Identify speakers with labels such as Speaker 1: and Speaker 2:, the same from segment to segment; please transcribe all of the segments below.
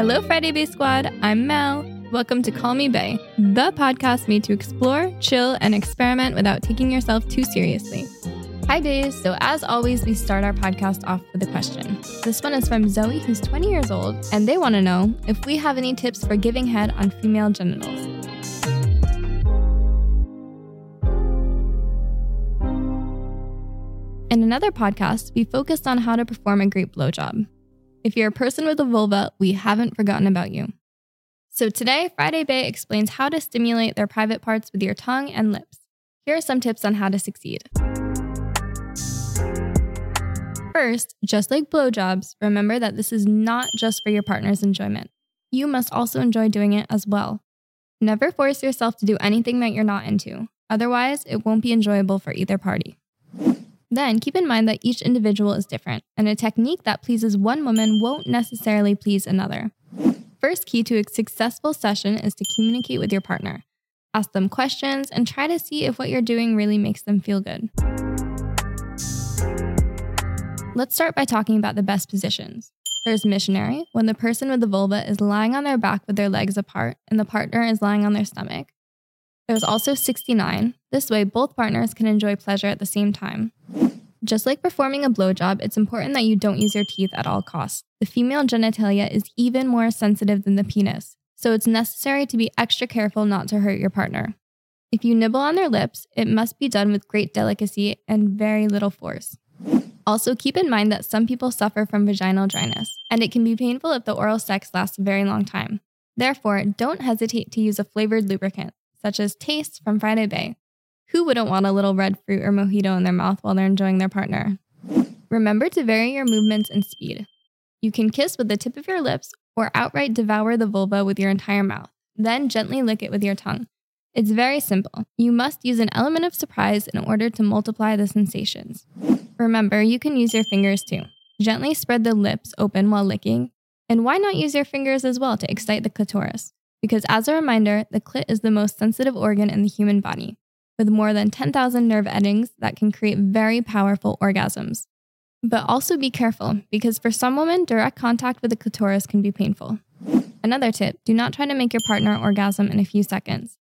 Speaker 1: Hello, Friday Bae Squad. I'm Mel. Welcome to Call Me Bae, the podcast made to explore, chill, and experiment without taking yourself too seriously. Hi, Bays. So, as always, we start our podcast off with a question. This one is from Zoe, who's 20 years old, and they want to know if we have any tips for giving head on female genitals. In another podcast, we focused on how to perform a great blowjob. If you're a person with a vulva, we haven't forgotten about you. So today, Friday Bae explains how to stimulate their private parts with your tongue and lips. Here are some tips on how to succeed. First, just like blowjobs, remember that this is not just for your partner's enjoyment. You must also enjoy doing it as well. Never force yourself to do anything that you're not into, otherwise, it won't be enjoyable for either party. Then keep in mind that each individual is different, and a technique that pleases one woman won't necessarily please another. First key to a successful session is to communicate with your partner. Ask them questions and try to see if what you're doing really makes them feel good. Let's start by talking about the best positions. There's missionary, when the person with the vulva is lying on their back with their legs apart and the partner is lying on their stomach. There's also 69. This way, both partners can enjoy pleasure at the same time. Just like performing a blowjob, it's important that you don't use your teeth at all costs. The female genitalia is even more sensitive than the penis, so it's necessary to be extra careful not to hurt your partner. If you nibble on their lips, it must be done with great delicacy and very little force. Also, keep in mind that some people suffer from vaginal dryness, and it can be painful if the oral sex lasts a very long time. Therefore, don't hesitate to use a flavored lubricant such as Taste from Friday Bae. Who wouldn't want a little red fruit or mojito in their mouth while they're enjoying their partner? Remember to vary your movements and speed. You can kiss with the tip of your lips or outright devour the vulva with your entire mouth, then gently lick it with your tongue. It's very simple. You must use an element of surprise in order to multiply the sensations. Remember, you can use your fingers too. Gently spread the lips open while licking, and why not use your fingers as well to excite the clitoris? Because, as a reminder, the clit is the most sensitive organ in the human body, with more than 10,000 nerve endings that can create very powerful orgasms. But also be careful, because for some women, direct contact with the clitoris can be painful. Another tip do not try to make your partner orgasm in a few seconds.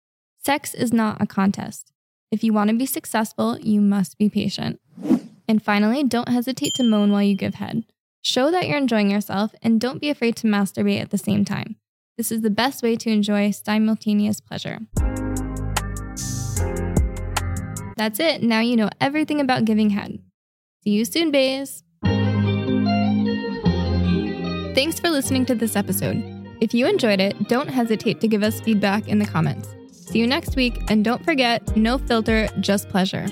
Speaker 1: Sex is not a contest. If you want to be successful, you must be patient. And finally, don't hesitate to moan while you give head. Show that you're enjoying yourself and don't be afraid to masturbate at the same time. This is the best way to enjoy simultaneous pleasure. That's it. Now you know everything about giving head. See you soon, bays. Thanks for listening to this episode. If you enjoyed it, don't hesitate to give us feedback in the comments. See you next week, and don't forget no filter, just pleasure.